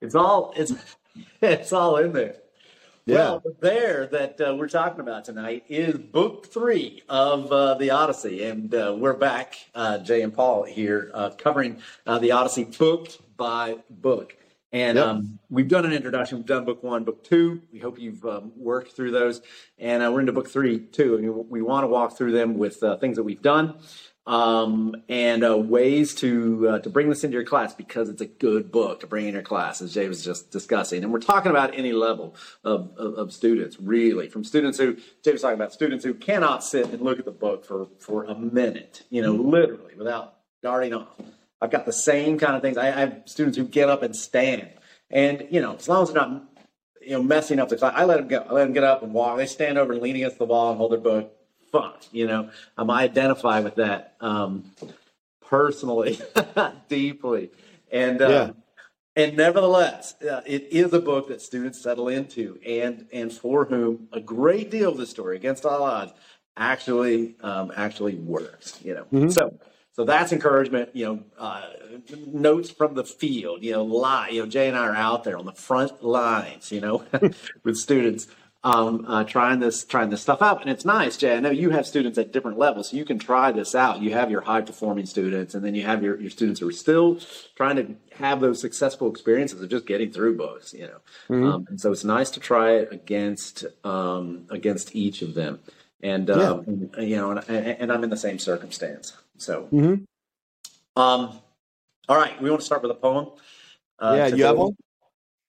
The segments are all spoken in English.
It's all it's it's all in there. Yeah. Well, the there that uh, we're talking about tonight is book three of uh, the Odyssey, and uh, we're back, uh, Jay and Paul here, uh, covering uh, the Odyssey book by book. And Yep. um, we've done an introduction. We've done book one, book two. We hope you've um, worked through those, and uh, we're into book three too. And we want to walk through them with uh, things that we've done um, and uh, ways to uh, to bring this into your class because it's a good book to bring in your class, as Jay was just discussing. And we're talking about any level of, of, of students, really, from students who Jay was talking about students who cannot sit and look at the book for for a minute, you know, literally without darting off. I've got the same kind of things. I, I have students who get up and stand, and you know, as long as they're not you know messing up the class, I let them go. I let them get up and walk. They stand over and lean against the wall and hold their book. Fun, you know. Um, I identify with that um, personally, deeply, and um, Yeah. and nevertheless, uh, it is a book that students settle into, and and for whom a great deal of the story, against all odds, actually um, actually works. You know, Mhm. so so that's encouragement. You know, uh, notes from the field. You know, lie. You know, Jay and I are out there on the front lines. You know, with students. Um, uh, trying this, trying this stuff out, and it's nice, Jay. I know you have students at different levels, so you can try this out. You have your high performing students, and then you have your, your students who are still trying to have those successful experiences of just getting through books, you know. Um, and so it's nice to try it against um, against each of them, and um, you know, and, and I'm in the same circumstance. So, Mhm. um, all right, we want to start with a poem. Uh, yeah, you have one?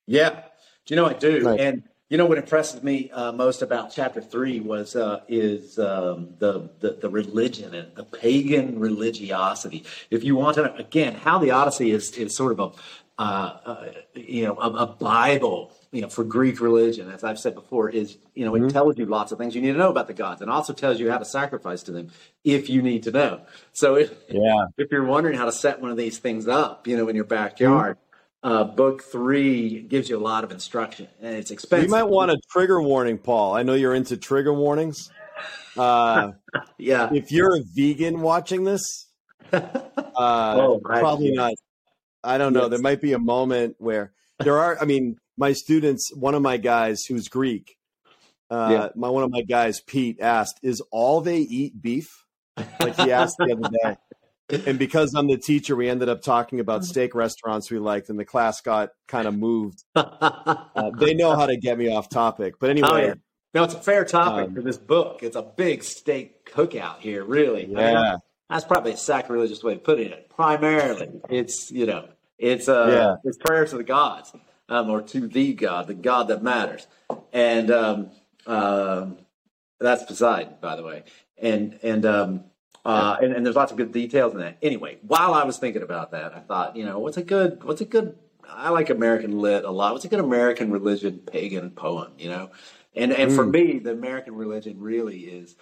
Yeah. Do you know I do? Nice. And you know what impresses me uh, most about chapter three was uh, is um, the, the the religion and the pagan religiosity. If you want to know, again how the Odyssey is is sort of a uh, uh, you know a, a Bible you know for Greek religion, as I've said before, is you know it tells you lots of things you need to know about the gods, and also tells you how to sacrifice to them if you need to know. So if Yeah. if you're wondering how to set one of these things up, you know, in your backyard, uh, book three gives you a lot of instruction, and it's expensive. You might want a trigger warning, Paul. I know you're into trigger warnings. Uh, yeah. if you're a vegan watching this, uh, Oh, right. probably not. I don't know. Yes. There might be a moment where there are. I mean, my students. One of my guys who's Greek. Uh, Yeah. My one of my guys, Pete, asked, "Is all they eat beef?" Like he asked the other day. And because I'm the teacher, we ended up talking about steak restaurants we liked, and the class got kind of moved. Uh, they know how to get me off topic, but anyway, Oh, yeah. No, it's a fair topic Um, for this book. It's a big steak cookout here, really. I mean, yeah, that's probably a sacrilegious way of putting it. Primarily, it's you know, it's uh, Yeah. it's prayer to the gods, um, or to the God, the God that matters, and um, um, that's Poseidon, by the way, and and um, uh, and, and there's lots of good details in that. Anyway, while I was thinking about that, I thought, you know, what's a good, what's a good, I like American lit a lot. What's a good American religion pagan poem, you know? And and for me, the American religion really is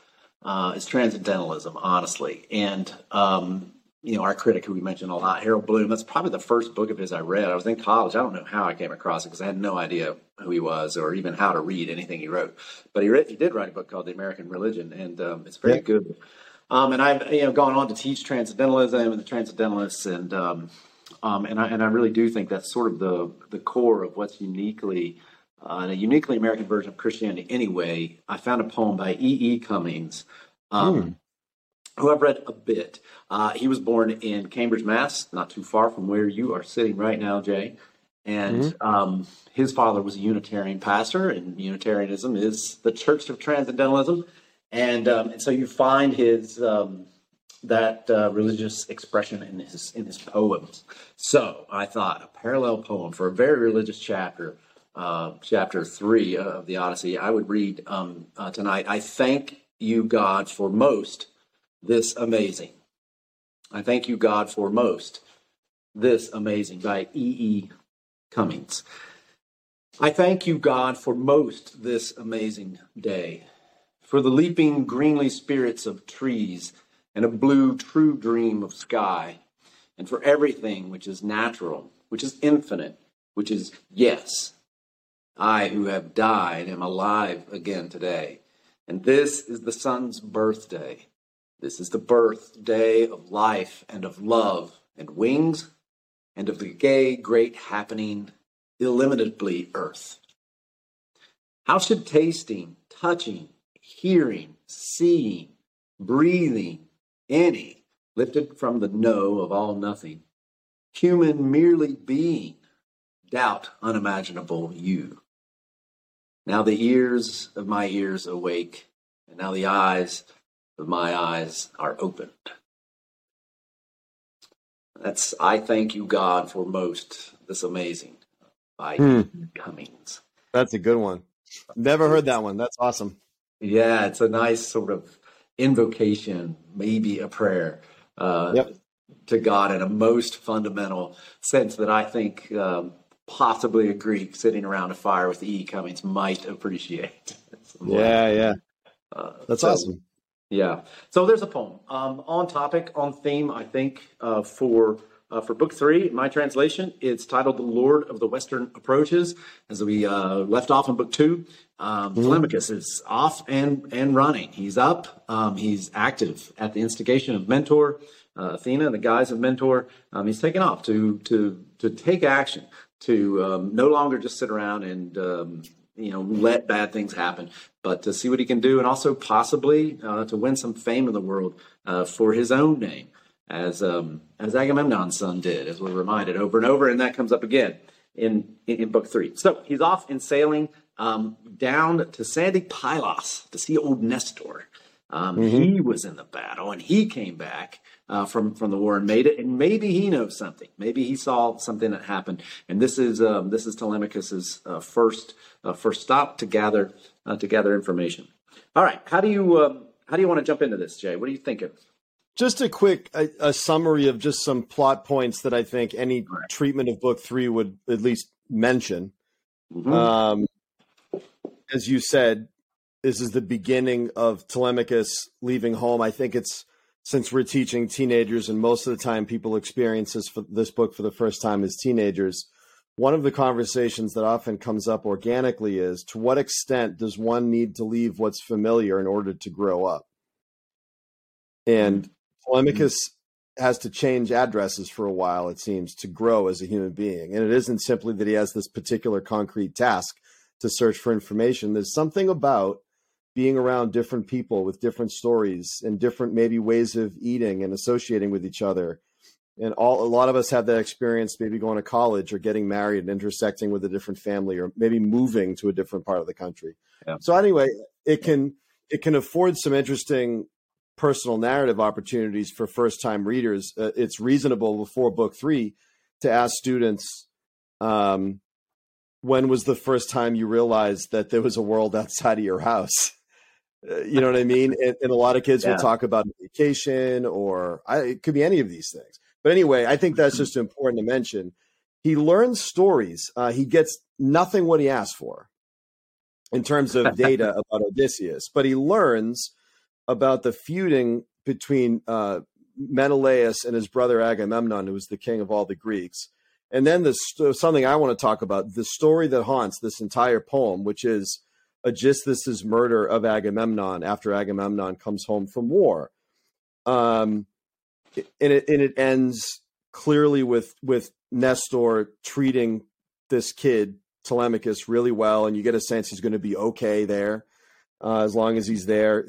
uh, is transcendentalism, honestly. And um, you know, our critic who we mentioned a lot, Harold Bloom. That's probably the first book of his I read. I was in college. I don't know how I came across it because I had no idea who he was or even how to read anything he wrote. But he read, he did write a book called The American Religion, and um, it's very Yeah. good. Um, and I've you know gone on to teach transcendentalism and the transcendentalists, and um, um, and I and I really do think that's sort of the the core of what's uniquely uh, a uniquely American version of Christianity. Anyway, I found a poem by E. E. Cummings, um, who I've read a bit. Uh, he was born in Cambridge, Mass, not too far from where you are sitting right now, Jay. And um, his father was a Unitarian pastor, and Unitarianism is the church of transcendentalism. And, um, and so you find his um, that uh, religious expression in his in his poems. So I thought a parallel poem for a very religious chapter, uh, chapter three of the Odyssey. I would read um, uh, tonight. I thank you, God, for most this amazing. I thank you, God, for most this amazing by E. E. Cummings. I thank you, God, for most this amazing day, for the leaping greenly spirits of trees and a blue true dream of sky, and for everything which is natural, which is infinite, which is yes. I who have died am alive again today, and this is the sun's birthday. This is the birthday of life and of love and wings and of the gay great happening illimitably earth. How should tasting, touching, hearing, seeing, breathing, any, lifted from the no of all nothing, human merely being, doubt unimaginable you? Now the ears of my ears awake, and now the eyes of my eyes are opened. That's I thank you, God, for most this amazing by Hmm. Cummings. That's a good one. Never heard that one. That's awesome. Yeah, it's a nice sort of invocation, maybe a prayer uh, Yep. to God in a most fundamental sense that I think um, possibly a Greek sitting around a fire with E. Cummings might appreciate. Yeah, yeah. Uh, That's so- awesome. Yeah. So there's a poem um, on topic, on theme. I think uh, for uh, for book three, my translation, it's titled "The Lord of the Western Approaches." As we uh, left off in book two, um, Telemachus is off and and running. He's up. Um, he's active at the instigation of Mentor, uh, Athena, and the guise of Mentor. Um, he's taken off to to to take action, to um, no longer just sit around and um, you know let bad things happen, but to see what he can do, and also possibly uh, to win some fame in the world uh, for his own name, as um, as Agamemnon's son did, as we're reminded over and over, and that comes up again in in, in book three. So he's off in sailing um, down to sandy Pylos to see old Nestor. Um, He was in the battle, and he came back uh, from from the war and made it. And maybe he knows something. Maybe he saw something that happened. And this is um, this is Telemachus's uh, first uh, first stop to gather uh, to gather information. All right, how do you um, how do you want to jump into this, Jay? What are you thinking? Just a quick a, a summary of just some plot points that I think any treatment of book three would at least mention. Mhm. Um, as you said, this is the beginning of Telemachus leaving home. I think it's since we're teaching teenagers, and most of the time people experience this for this book for the first time as teenagers. One of the conversations that often comes up organically is to what extent does one need to leave what's familiar in order to grow up? And Mm-hmm. Telemachus has to change addresses for a while, it seems, to grow as a human being. And it isn't simply that he has this particular concrete task to search for information. There's something about being around different people with different stories and different maybe ways of eating and associating with each other. And all a lot of us have that experience, maybe going to college or getting married and intersecting with a different family or maybe moving to a different part of the country. Yeah. So anyway, it can it can afford some interesting personal narrative opportunities for first time readers. Uh, it's reasonable before book three to ask students um, when was the first time you realized that there was a world outside of your house? Uh, you know what I mean? And, and a lot of kids Yeah. will talk about vacation or I, it could be any of these things. But anyway, I think that's just important to mention. He learns stories. Uh, he gets nothing what he asked for in terms of data about Odysseus, but he learns about the feuding between uh, Menelaus and his brother Agamemnon, who was the king of all the Greeks. And then the st- something I want to talk about the story that haunts this entire poem, which is Aegisthus's murder of Agamemnon after Agamemnon comes home from war. Um, and it and it ends clearly with with Nestor treating this kid Telemachus really well, and you get a sense he's going to be okay there uh, as long as he's there.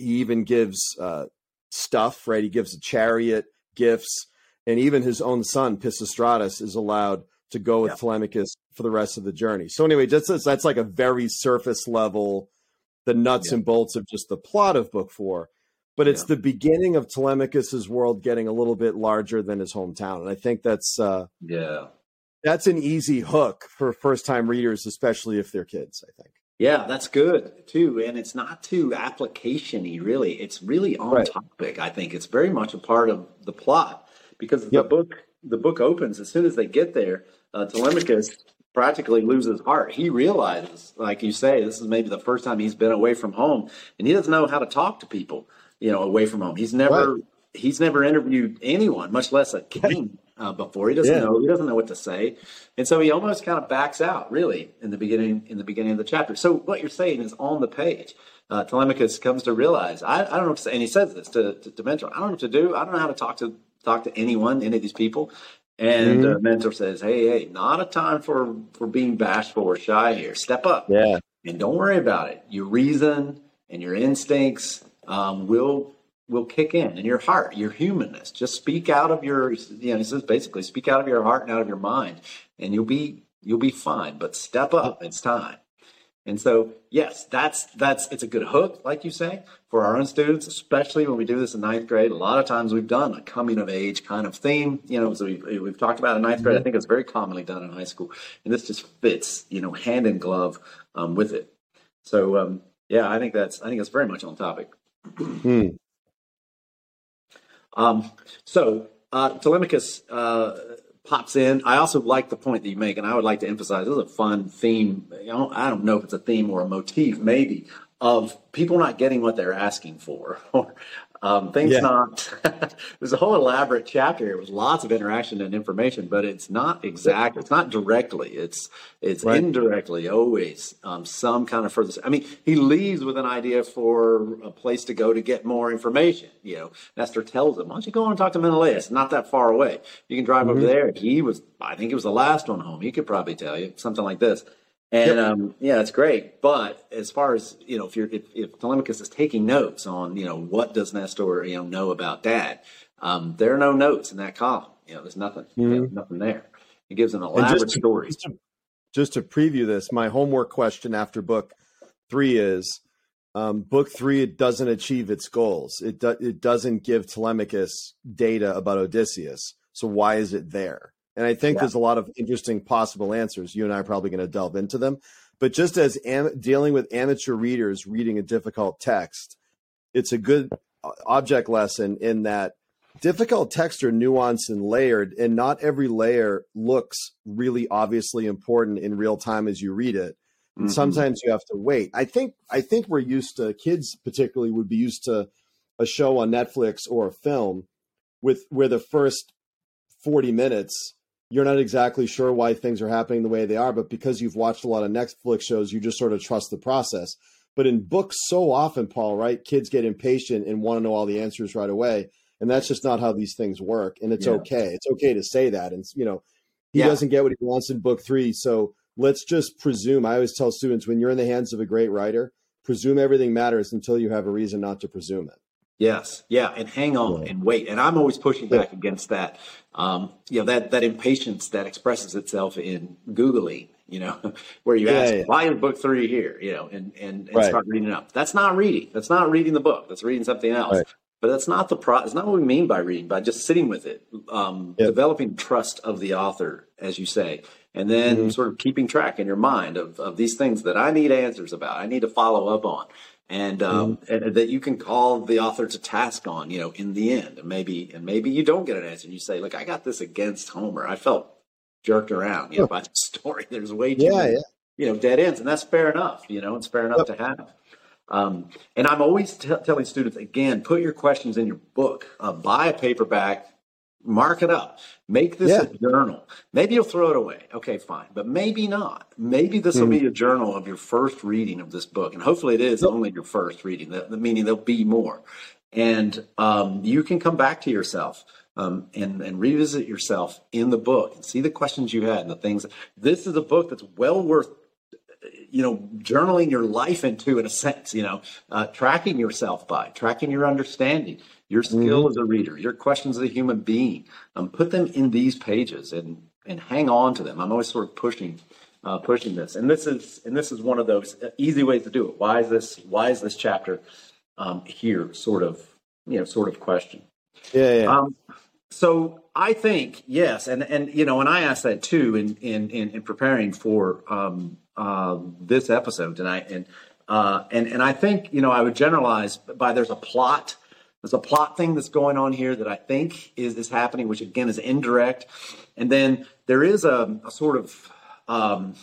He even gives uh, stuff, right? He gives a chariot, gifts, and even his own son Pisistratus is allowed to go with Yeah. Telemachus for the rest of the journey. So anyway, just that's, that's like a very surface level, the nuts Yeah. and bolts of just the plot of book four. But it's Yeah. the beginning of Telemachus's world getting a little bit larger than his hometown, and I think that's uh, Yeah. that's an easy hook for first time readers, especially if they're kids. I think. Yeah, that's good too. And it's not too application y, really. It's really on Right. topic, I think. It's very much a part of the plot because the book the book opens as soon as they get there, uh, Telemachus practically loses heart. He realizes, like you say, this is maybe the first time he's been away from home and he doesn't know how to talk to people, you know, away from home. He's never he's never interviewed anyone, much less a king uh, before. He doesn't Yeah. know. He doesn't know what to say, and so he almost kind of backs out, really, in the beginning. In the beginning of the chapter. So what you're saying is on the page. Uh, Telemachus comes to realize I, I don't know what to say, and he says this to to, to Mentor. I don't know what to do. I don't know how to talk to talk to anyone, any of these people. And mm-hmm. mentor says, "Hey, hey, not a time for for being bashful or shy here. Step up, yeah, and don't worry about it. Your reason and your instincts um, will will kick in, and your heart, your humanness. Just speak out of your, you know, he says basically, speak out of your heart and out of your mind, and you'll be you'll be fine. But step up. It's time." And so, yes, that's that's it's a good hook, like you say, for our own students, especially when we do this in ninth grade. A lot of times we've done a coming of age kind of theme, you know. So we've, we've talked about in ninth grade. I mm-hmm. think it's very commonly done in high school, and this just fits, you know, hand in glove um, with it. So, um, yeah, I think that's I think that's very much on topic. Hmm. Um, so uh, Telemachus uh, pops in. I also like the point that you make, and I would like to emphasize this is a fun theme. I don't, I don't know if it's a theme or a motif, maybe, of people not getting what they're asking for, or um, things yeah. not. there's a whole elaborate chapter here with lots of interaction and information, but it's not exact. It's not directly. It's it's right. indirectly always um, some kind of further. I mean, he leaves with an idea for a place to go to get more information. You know, Nestor tells him, "Why don't you go and talk to Menelaus? Not that far away. You can drive mm-hmm. over there." He was, I think, it was the last one home. He could probably tell you something like this. And yep. um, yeah, it's great. But as far as you know, if you're if, if Telemachus is taking notes on you know what does Nestor you know know about Dad, um, there are no notes in that column. You know, there's nothing, mm-hmm. you know, nothing there. It gives an elaborate just to, story. Just to, just to, preview this, my homework question after book three is: um, book three it doesn't achieve its goals. It do, it doesn't give Telemachus data about Odysseus. So why is it there? And I think yeah. there's a lot of interesting possible answers. You and I are probably going to delve into them. But just as am- dealing with amateur readers reading a difficult text, it's a good uh, object lesson in that difficult texts are nuanced and layered, and not every layer looks really obviously important in real time as you read it. Mm-hmm. Sometimes you have to wait. I think I think we're used to kids particularly would be used to a show on Netflix or a film with where the first 40 minutes you're not exactly sure why things are happening the way they are, but because you've watched a lot of Netflix shows, you just sort of trust the process. But in books, so often, Paul, right? Kids get impatient and want to know all the answers right away. And that's just not how these things work. And it's yeah. okay. It's okay to say that. And, you know, he yeah. doesn't get what he wants in book three. So let's just presume. I always tell students when you're in the hands of a great writer, presume everything matters until you have a reason not to presume it. Yes, yeah, and hang on yeah. and wait. And I'm always pushing back against that. Um, you know that that impatience that expresses itself in googling. You know, where you yeah, ask, yeah. "Why is book three here?" You know, and and, and right. start reading up. That's not reading. That's not reading the book. That's reading something else. Right. But that's not the pro. It's not what we mean by reading. By just sitting with it, um, yep. developing trust of the author, as you say, and then mm-hmm. sort of keeping track in your mind of of these things that I need answers about. I need to follow up on and, um, mm. and, that you can call the author to task on, you know, in the end, and maybe and maybe you don't get an answer. And you say, "Look, I got this against Homer. I felt jerked around, you know, by the story. There's way too, yeah, many, yeah. you know, dead ends, and that's fair enough. You know, it's fair enough yep. to have." Um, and I'm always t- telling students again, put your questions in your book. Uh, buy a paperback, mark it up make this yeah. a journal. Maybe you'll throw it away. Okay fine. But maybe not. Maybe this will mm. be a journal of your first reading of this book. And hopefully it is only your first reading. That, meaning there'll be more. And um, you can come back to yourself um, and, and revisit yourself in the book and see the questions you had and the things. This is a book that's well worth you know, journaling your life into, in a sense, you know, uh, tracking yourself by, tracking your understanding, your skill mm-hmm. as a reader, your questions as a human being. Um, put them in these pages and and hang on to them. I'm always sort of pushing uh, pushing this, and this is and this is one of those easy ways to do it. Why is this? Why is this chapter um, here? Sort of, you know, sort of question. Yeah. yeah. Um, so I think yes, and and you know, and I asked that too in in in, in preparing for um, uh, this episode tonight, and uh, and and I think you know I would generalize by there's a plot there's a plot thing that's going on here that I think is, is happening, which again is indirect. And then there is a, a sort of, um,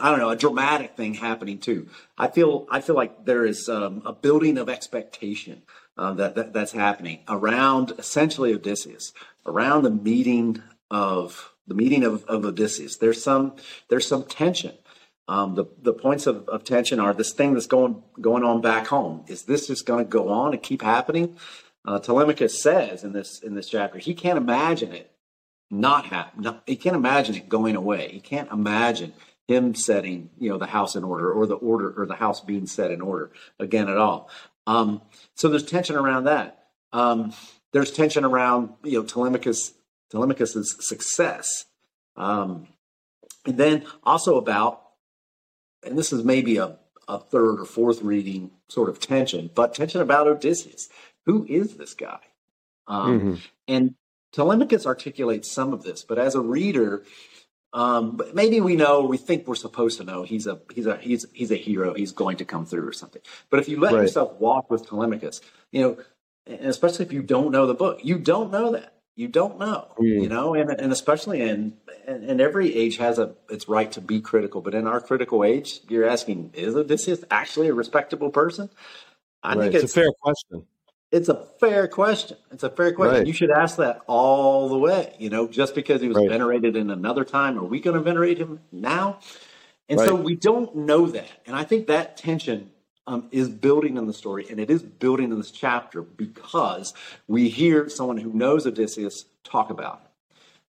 I don't know, a dramatic thing happening too. I feel, I feel like there is um, a building of expectation uh, that, that that's happening around essentially Odysseus, around the meeting of the meeting of, of Odysseus. There's some, there's some tension. Um, the the points of, of tension are this thing that's going going on back home. Is this just going to go on and keep happening? Uh, Telemachus says in this in this chapter he can't imagine it not happen. He can't imagine it going away. He can't imagine him setting, you know, the house in order or the order or the house being set in order again at all. Um, so there's tension around that. Um, there's tension around, you know, Telemachus, Telemachus's success. Um, and then also about, and this is maybe a, a third or fourth reading sort of tension, but tension about Odysseus. Who is this guy? Um, mm-hmm. And Telemachus articulates some of this, but as a reader, um, but maybe we know, we think we're supposed to know he's a he's a he's he's a hero. He's going to come through or something. But if you let right. yourself walk with Telemachus, you know, and especially if you don't know the book, you don't know that. You don't know, mm. you know, and and especially in and, every age has a its right to be critical. But in our critical age, you're asking, is Odysseus actually a respectable person? I right. think it's, it's a fair question. It's a fair question. It's a fair question. Right. You should ask that all the way. You know, just because he was right. venerated in another time, are we going to venerate him now? And right. so we don't know that. And I think that tension um, is building in the story, and it is building in this chapter because we hear someone who knows Odysseus talk about him.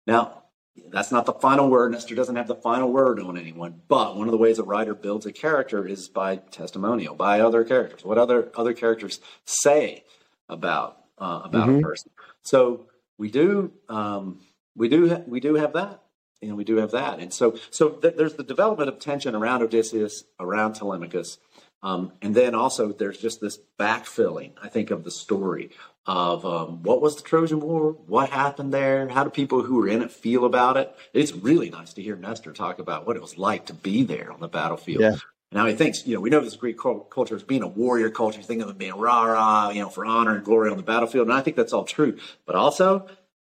Now, that's not the final word. Nestor doesn't have the final word on anyone. But one of the ways a writer builds a character is by testimonial, by other characters. What other other characters say about uh, about mm-hmm. a person. So we do um, we do ha- we do have that, and we do have that, and so so th- there's the development of tension around Odysseus, around Telemachus, um, and then also there's just this backfilling, I think, of the story of um, what was the Trojan War, what happened there, how do people who were in it feel about it. It's really nice to hear Nestor talk about what it was like to be there on the battlefield. Yeah. Now he thinks, you know, we know this Greek culture as being a warrior culture. Think of it being rah rah, you know, for honor and glory on the battlefield. And I think that's all true. But also,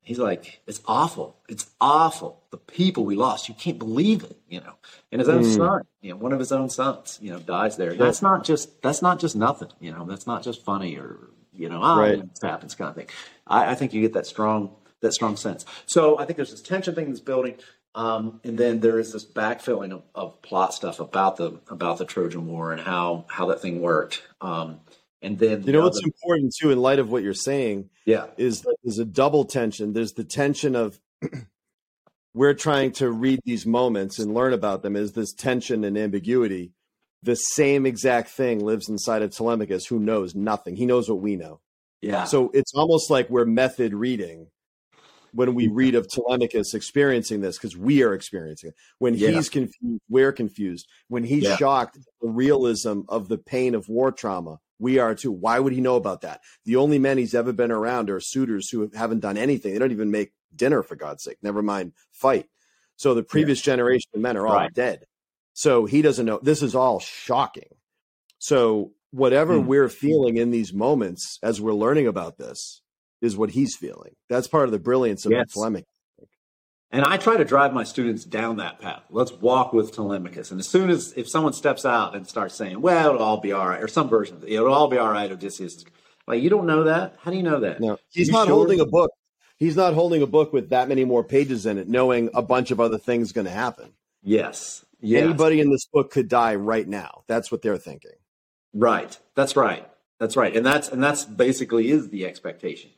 he's like, it's awful. It's awful. The people we lost, you can't believe it, you know. And his own mm. son, you know, one of his own sons, you know, dies there. That's not just that's not just nothing, you know. That's not just funny or you know, ah, right. it happens kind of thing. I, I think you get that strong that strong sense. So I think there's this tension thing that's building. Um, and then there is this backfilling of, of, plot stuff about the about the Trojan War and how how that thing worked. Um, and then you know what's important too, in light of what you're saying, yeah, is is a double tension. There's the tension of we're trying to read these moments and learn about them. Is this tension and ambiguity? The same exact thing lives inside of Telemachus, who knows nothing. He knows what we know. Yeah. So it's almost like we're method reading when we read of Telemachus experiencing this because we are experiencing it. When yeah. he's confused, we're confused. When he's yeah. shocked the realism of the pain of war trauma, we are too. Why would he know about that? The only men he's ever been around are suitors who haven't done anything. They don't even make dinner for God's sake. Never mind fight. So the previous yeah. generation of men are all right. dead. So he doesn't know. This is all shocking. So whatever mm. we're feeling in these moments as we're learning about this, is what he's feeling. That's part of the brilliance of yes. Fleming. And I try to drive my students down that path. Let's walk with Telemachus. And as soon as if someone steps out and starts saying, "Well, it'll all be all right," or some version of it, it'll all be all right, Odysseus, like you don't know that. How do you know that? No, he's not sure? holding a book. He's not holding a book with that many more pages in it, knowing a bunch of other things going to happen. Yes. yes. Anybody in this book could die right now. That's what they're thinking. Right. That's right. That's right. And that's and that's basically is the expectation.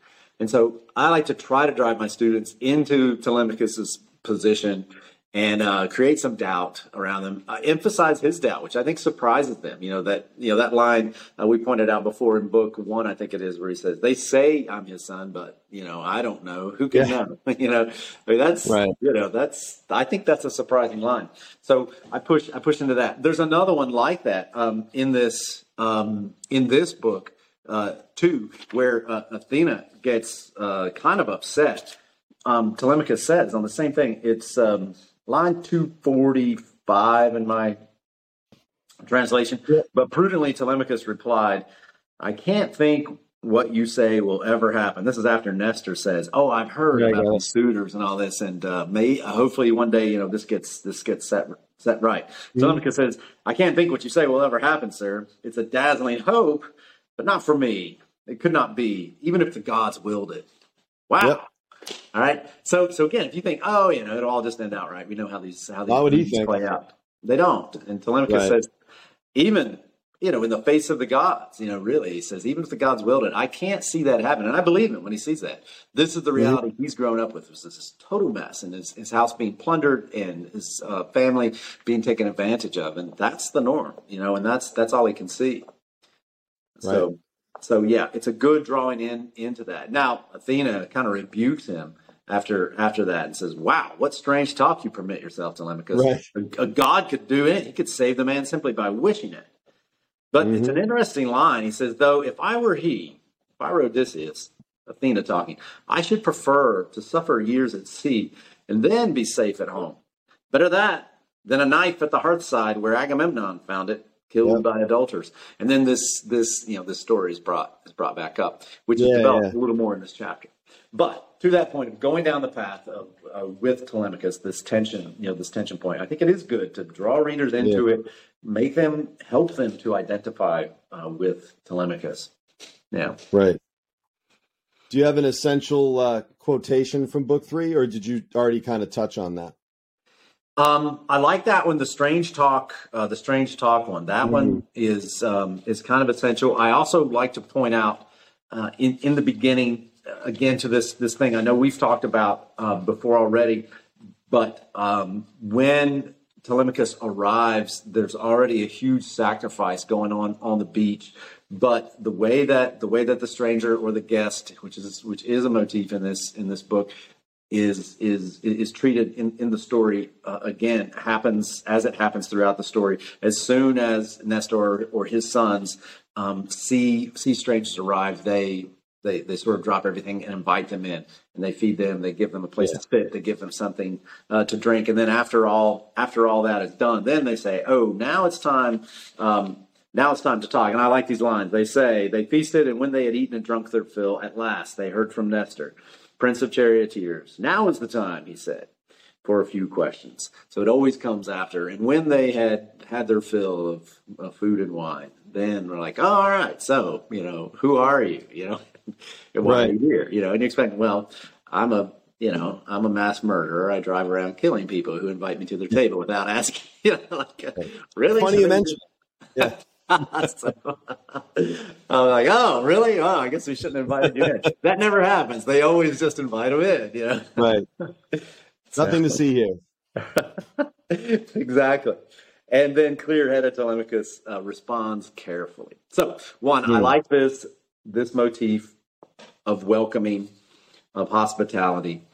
And so I like to try to drive my students into Telemachus's position and uh, create some doubt around them. Uh, emphasize his doubt, which I think surprises them. You know that you know that line uh, we pointed out before in book one, I think it is, where he says, "They say I'm his son, but you know I don't know. Who can yeah. know? you know, I mean, that's right. you know that's I think that's a surprising line. So I push I push into that. There's another one like that um, in this um, in this book uh, too, where uh, Athena gets uh, kind of upset. Um, Telemachus says on the same thing. It's um, line 245 in my translation. Yeah. But prudently, Telemachus replied, I can't think what you say will ever happen. This is after Nestor says, "Oh, I've heard yeah, about yeah. the suitors and all this, and uh, may hopefully one day you know this gets this gets set set right." Mm-hmm. Telemachus says, "I can't think what you say will ever happen, sir. It's a dazzling hope, but not for me. It could not be, even if the gods willed it. Wow. Yep. All right. So, so again, if you think, oh, you know, it'll all just end out right. We know how these how these Why would he think? play out. They don't. And Telemachus right. says, even you know, in the face of the gods, you know, really, he says, even if the gods willed it, I can't see that happen. And I believe him when he sees that. This is the reality mm-hmm. he's grown up with. This is total mess and his, his house being plundered and his uh, family being taken advantage of. And that's the norm, you know, and that's, that's all he can see. Right. So, so yeah, it's a good drawing in into that. Now, Athena kind of rebukes him after after that and says, "Wow, what strange talk you permit yourself, Telemachus. Right. A, a, god could do it; he could save the man simply by wishing it." But mm-hmm. it's an interesting line. He says, "Though if I were he, if I were Odysseus, Athena talking, I should prefer to suffer years at sea and then be safe at home. Better that than a knife at the hearthside where Agamemnon found it." Killed yep. by adulterers, and then this this you know this story is brought is brought back up, which yeah, is developed yeah. a little more in this chapter. But to that point of going down the path of uh, with Telemachus, this tension, you know, this tension point, I think it is good to draw readers into yeah. it, make them help them to identify uh, with Telemachus. Yeah, right. Do you have an essential uh, quotation from book three, or did you already kind of touch on that? Um, I like that one, the strange talk, uh, the strange talk one. That mm. one is um, is kind of essential. I also like to point out uh, in in the beginning again to this this thing I know we've talked about uh, before already, but um, when Telemachus arrives, there's already a huge sacrifice going on on the beach. But the way that the way that the stranger or the guest, which is which is a motif in this in this book, is is is treated in, in the story uh, again happens as it happens throughout the story. As soon as Nestor or, his sons um, see see strangers arrive, they they, they sort of drop everything and invite them in. And they feed them they give them a place yeah. to sit they give them something uh, to drink. And then after all after all that is done then they say oh now it's time um, now it's time to talk. And i like these lines. They say they feasted and when they had eaten and drunk their fill at last they heard from nestor prince of charioteers now is the time he said for a few questions so it always comes after and when they had had their fill of, of food and wine then we're like oh, all right so you know who are you you know in one right. year, you know, and you expect, well, I'm a, you know, I'm a mass murderer. I drive around killing people who invite me to their table without asking. You know, like, really? Funny you mentioned. Yeah. so, I'm like, oh, really? Oh, I guess we shouldn't invite you in. That never happens. They always just invite them in. You know, right? Nothing to see here. exactly. And then clear-headed Telemachus uh, responds carefully. So, one. I hmm. like this this motif of welcoming, of hospitality.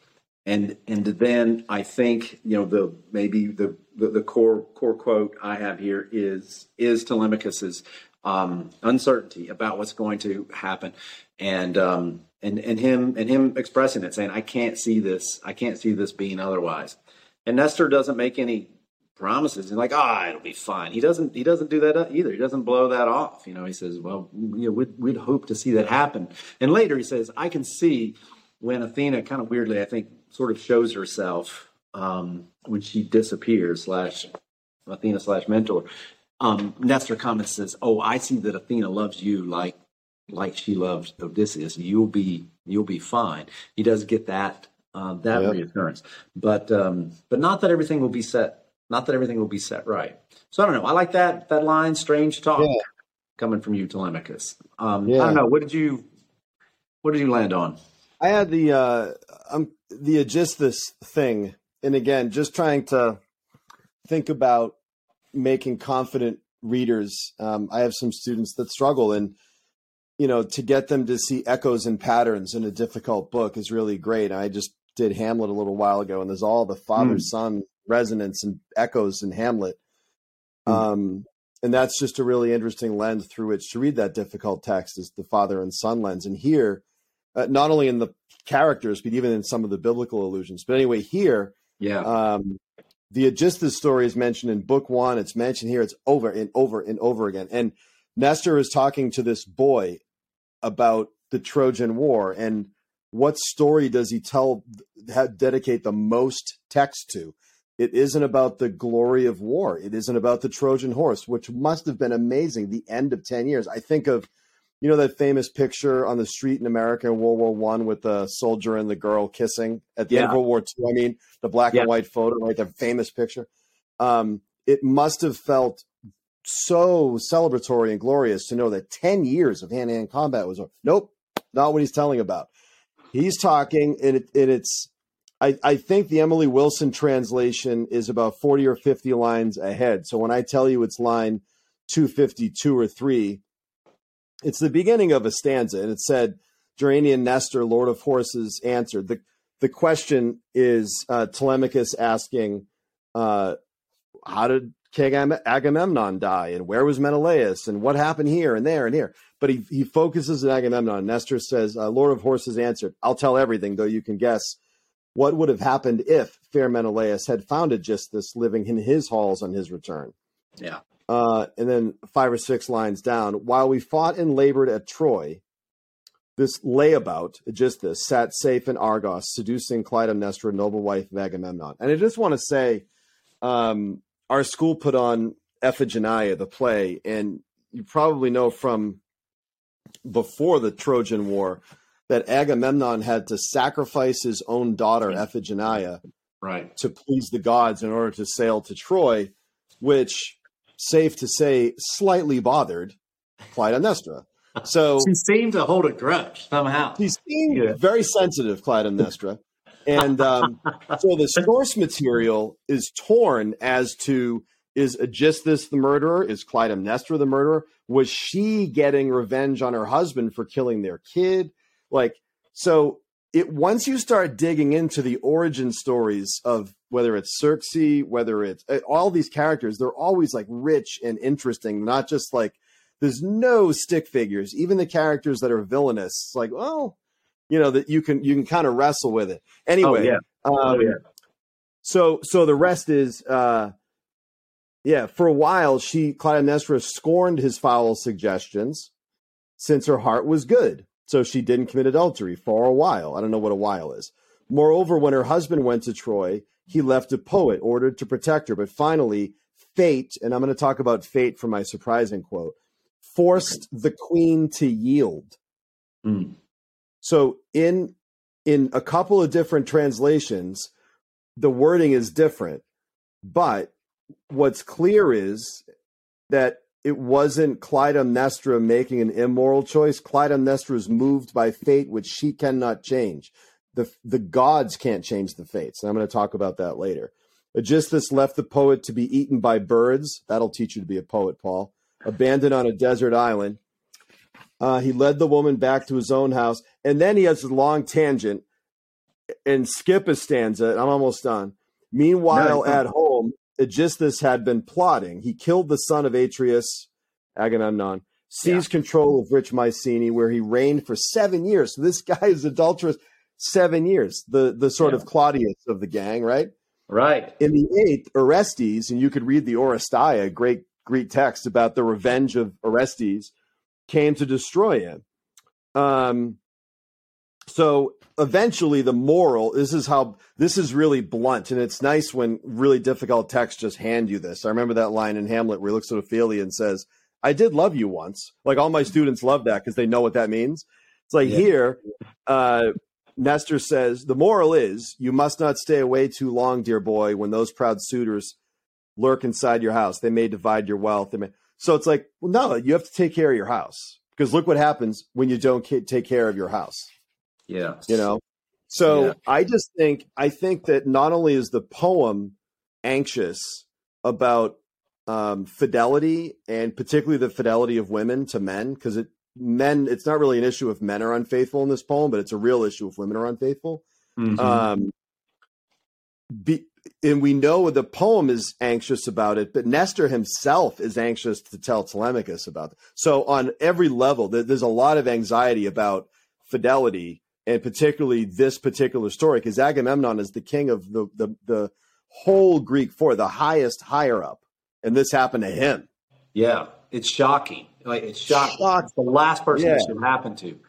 And and then I think you know the maybe the the, the core core quote I have here is is Telemachus's um, uncertainty about what's going to happen, and um, and and him and him expressing it, saying I can't see this, I can't see this being otherwise. And Nestor doesn't make any promises. He's like, ah, oh, it'll be fine. He doesn't. He doesn't do that either. He doesn't blow that off. You know, he says, well, you know, we'd, we'd hope to see that happen. And later he says, I can see when Athena, kind of weirdly, I think, sort of shows herself um, when she disappears slash Athena slash mentor. Um, Nestor comments says, "Oh, I see that Athena loves you like like she loves Odysseus. You'll be you'll be fine." He does get that uh, that yep. reassurance, but um, but not that everything will be set not that everything will be set right. So I don't know. I like that that line, strange talk, yeah. coming from you, Telemachus. Um, yeah. I don't know. What did you what did you land on? I had the uh, um, the Aegisthus thing, and again, just trying to think about making confident readers. Um, I have some students that struggle, and you know, to get them to see echoes and patterns in a difficult book is really great. I just did Hamlet a little while ago, and there's all the father mm. son resonance and echoes in Hamlet. Mm. Um, and that's just a really interesting lens through which to read that difficult text is the father and son lens. And here, uh, not only in the characters, but even in some of the biblical allusions. But anyway, here, yeah, um, the Aegisthus story is mentioned in book one. It's mentioned here. It's over and over and over again. And Nestor is talking to this boy about the Trojan War and what story does he tell dedicate the most text to it isn't about the glory of war. It isn't about the Trojan horse, which must have been amazing. The end of 10 years. I think of, you know, that famous picture on the street in America in World War One with the soldier and the girl kissing at the yeah. end of World War Two. I mean, the black yeah. and white photo, right? The famous picture. Um, it must have felt so celebratory and glorious to know that 10 years of hand to hand combat was over. Nope, not what he's telling about. He's talking, and, it, and it's, I, I think the Emily Wilson translation is about 40 or 50 lines ahead. So when I tell you it's line 252 or 3, it's the beginning of a stanza, and it said, Gerenian Nestor, Lord of Horses, answered. The, the question is uh, Telemachus asking, uh, How did King Agamemnon die? And where was Menelaus? And what happened here and there and here? But he, he focuses on Agamemnon. Nestor says, uh, Lord of Horses answered, I'll tell everything, though you can guess what would have happened if fair Menelaus had found Aegisthus living in his halls on his return. Yeah. Uh, and then five or six lines down, while we fought and labored at Troy, this layabout, Aegisthus, sat safe in Argos, seducing Clytemnestra, noble wife of Agamemnon. And I just want to say, um, our school put on Iphigenia, the play, and you probably know from before the Trojan War that Agamemnon had to sacrifice his own daughter, Iphigenia, right. to please the gods in order to sail to Troy, which safe to say, slightly bothered Clytemnestra. So she seemed to hold a grudge somehow. He seemed yeah. very sensitive, Clytemnestra. and um, so the source material is torn as to is Aegisthus the murderer? Is Clytemnestra the murderer? Was she getting revenge on her husband for killing their kid? Like, so it once you start digging into the origin stories of whether it's Circe, whether it's uh, all these characters, they're always like rich and interesting, not just like there's no stick figures. Even the characters that are villainous, like, well, you know, that you can you can kind of wrestle with it. Anyway, oh, yeah. Um, oh, yeah. so so the rest is uh yeah, for a while she Clytemnestra scorned his foul suggestions since her heart was good. So she didn't commit adultery for a while. I don't know what a while is. Moreover, when her husband went to Troy, he left a poet ordered to protect her. But finally, fate, and I'm going to talk about fate for my surprising quote, forced the queen to yield. Mm. So in in a couple of different translations, the wording is different, but what's clear is that it wasn't Clytemnestra making an immoral choice. Clytemnestra is moved by fate, which she cannot change. The, the gods can't change the fates. And I'm going to talk about that later. Aegisthus left the poet to be eaten by birds. That'll teach you to be a poet, Paul. Abandoned on a desert island. Uh, he led the woman back to his own house. And then he has a long tangent and skip a stanza. I'm almost done. Meanwhile, no, at home, Aegisthus had been plotting. He killed the son of Atreus, Agamemnon, seized yeah. control of rich Mycenae, where he reigned for seven years. So this guy is adulterous seven years, the, the sort yeah. of Claudius of the gang, right? Right. In the eighth, Orestes, and you could read the Oresteia, great Greek text about the revenge of Orestes, came to destroy him. Um, so eventually the moral this is how this is really blunt and it's nice when really difficult texts just hand you this. I remember that line in hamlet where he looks at ophelia and says i did love you once. Like all my students love that because they know what that means. It's like yeah. here uh, nestor says the moral is you must not stay away too long dear boy when those proud suitors lurk inside your house. They may divide your wealth. May... so it's like well no you have to take care of your house because look what happens when you don't take care of your house yeah. You know? So yeah. I just think I think that not only is the poem anxious about um, fidelity and particularly the fidelity of women to men, because it men it's not really an issue if men are unfaithful in this poem, but it's a real issue if women are unfaithful. Mm-hmm. Um, be, and we know the poem is anxious about it, but Nestor himself is anxious to tell Telemachus about it. So on every level, there's a lot of anxiety about fidelity and particularly this particular story, because Agamemnon is the king of the, the the whole Greek for the highest higher up, and this happened to him. Yeah, it's shocking. Like it's shocking. It's the last person yeah. this should happen to.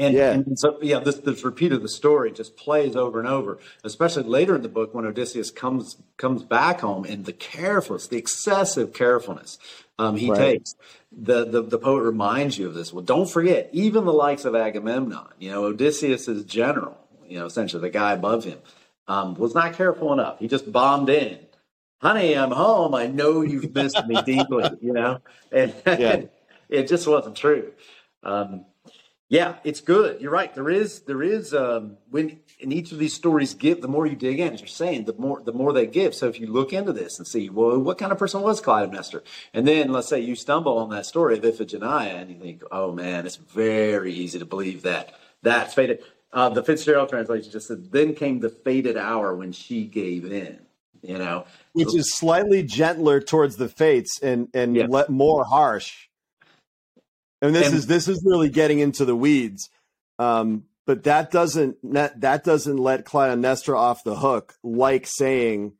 And, yeah. and so, yeah, this, this repeat of the story just plays over and over, especially later in the book when Odysseus comes comes back home and the carefulness, the excessive carefulness um, he right. takes. The, the the poet reminds you of this. Well, don't forget, even the likes of Agamemnon, you know, Odysseus's general, you know, essentially the guy above him, um, was not careful enough. He just bombed in honey, I'm home. I know you've missed me deeply, you know? And Yeah. it just wasn't true. Um, yeah, it's good. You're right. There is, there is, um, when in each of these stories give, the more you dig in, as you're saying, the more, the more they give. So if you look into this and see, well, what kind of person was Clytemnestra? And then let's say you stumble on that story of Iphigenia and you think, oh man, it's very easy to believe that that's fated. Uh, the Fitzgerald translation just said, then came the fated hour when she gave in, you know? which is slightly gentler towards the fates and and Yes. let more harsh. And this And- is this is really getting into the weeds. Um, but that doesn't that, that doesn't let Clytemnestra off the hook, like saying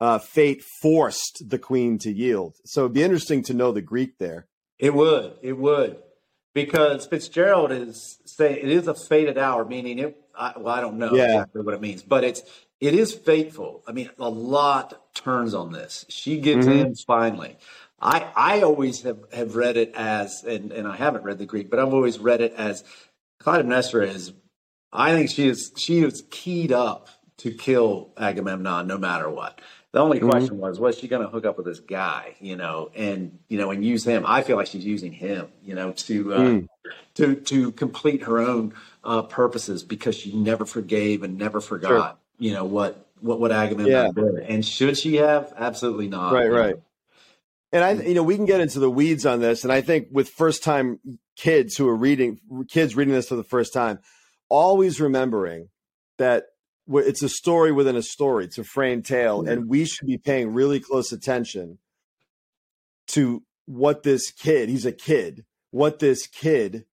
uh, fate forced the queen to yield. So it'd be interesting to know the Greek there. It would. It would. Because Fitzgerald is say it is a fated hour, meaning it. I, well, I don't know Yeah. exactly what it means, but it's it is fateful. I mean, a lot turns on this. She gives Mhm. in finally. I I always have have read it as, and and I haven't read the Greek, but I've always read it as Clytemnestra is. I think she is she is keyed up to kill Agamemnon no matter what. The only Mhm. question was, was she going to hook up with this guy, you know, and you know, and use him? I feel like she's using him, you know, to uh, Mm. to to complete her own uh, purposes because she never forgave and never forgot, you know, what what what Agamemnon Yeah. did. And should she have? Absolutely not. Right, right. And I, you know, we can get into the weeds on this. And I think with first time kids who are reading, kids reading this for the first time, always remembering that it's a story within a story, it's a framed tale. Yeah. And we should be paying really close attention to what this kid, he's a kid, what this kid,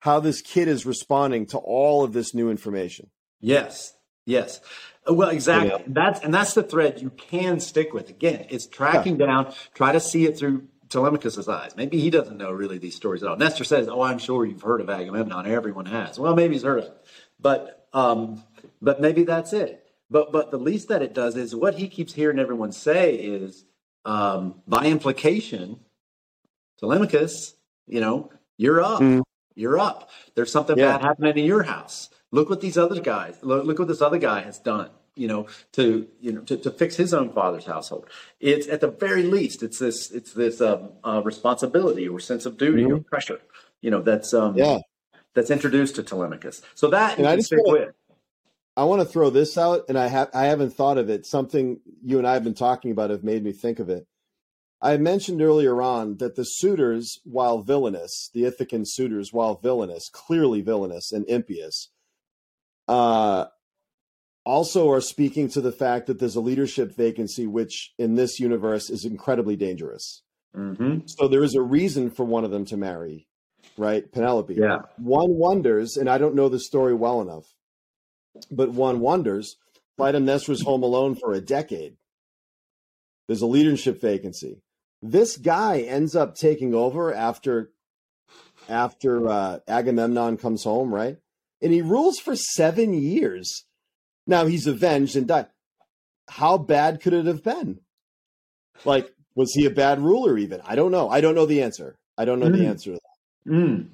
how this kid is responding to all of this new information. Yes, yes. Well, exactly. Yeah. That's and that's the thread you can stick with. Again, it's tracking down. Try to see it through Telemachus's eyes. Maybe he doesn't know really these stories at all. Nestor says, "Oh, I'm sure you've heard of Agamemnon. Everyone has." Well, maybe he's heard of it, but um, but maybe that's it. But but the least that it does is what he keeps hearing everyone say is um, by implication, Telemachus, you know, you're up. Mm. You're up. There's something Yeah. bad happening in your house. Look what these other guys. Look, look what this other guy has done. You know, to you know to, to fix his own father's household. It's at the very least, it's this it's this um, uh, responsibility or sense of duty or pressure. You know, that's um, Mm-hmm. Yeah. that's introduced to Telemachus. So that And I just wanna- with. I want to throw this out, and I have I haven't thought of it. Something you and I have been talking about have made me think of it. I mentioned earlier on that the suitors, while villainous, the Ithacan suitors, while villainous, clearly villainous and impious, uh, also are speaking to the fact that there's a leadership vacancy, which in this universe is incredibly dangerous. hmm So there is a reason for one of them to marry, right? Penelope. Yeah. One wonders, and I don't know the story well enough, but one wonders, Clytemnestra's home alone for a decade. There's a leadership vacancy. This guy ends up taking over after after uh, Agamemnon comes home, right? And he rules for seven years. Now he's avenged and died. How bad could it have been? Like, was he a bad ruler? Even I don't know. I don't know the answer. I don't know the Mm. answer to that. Mm.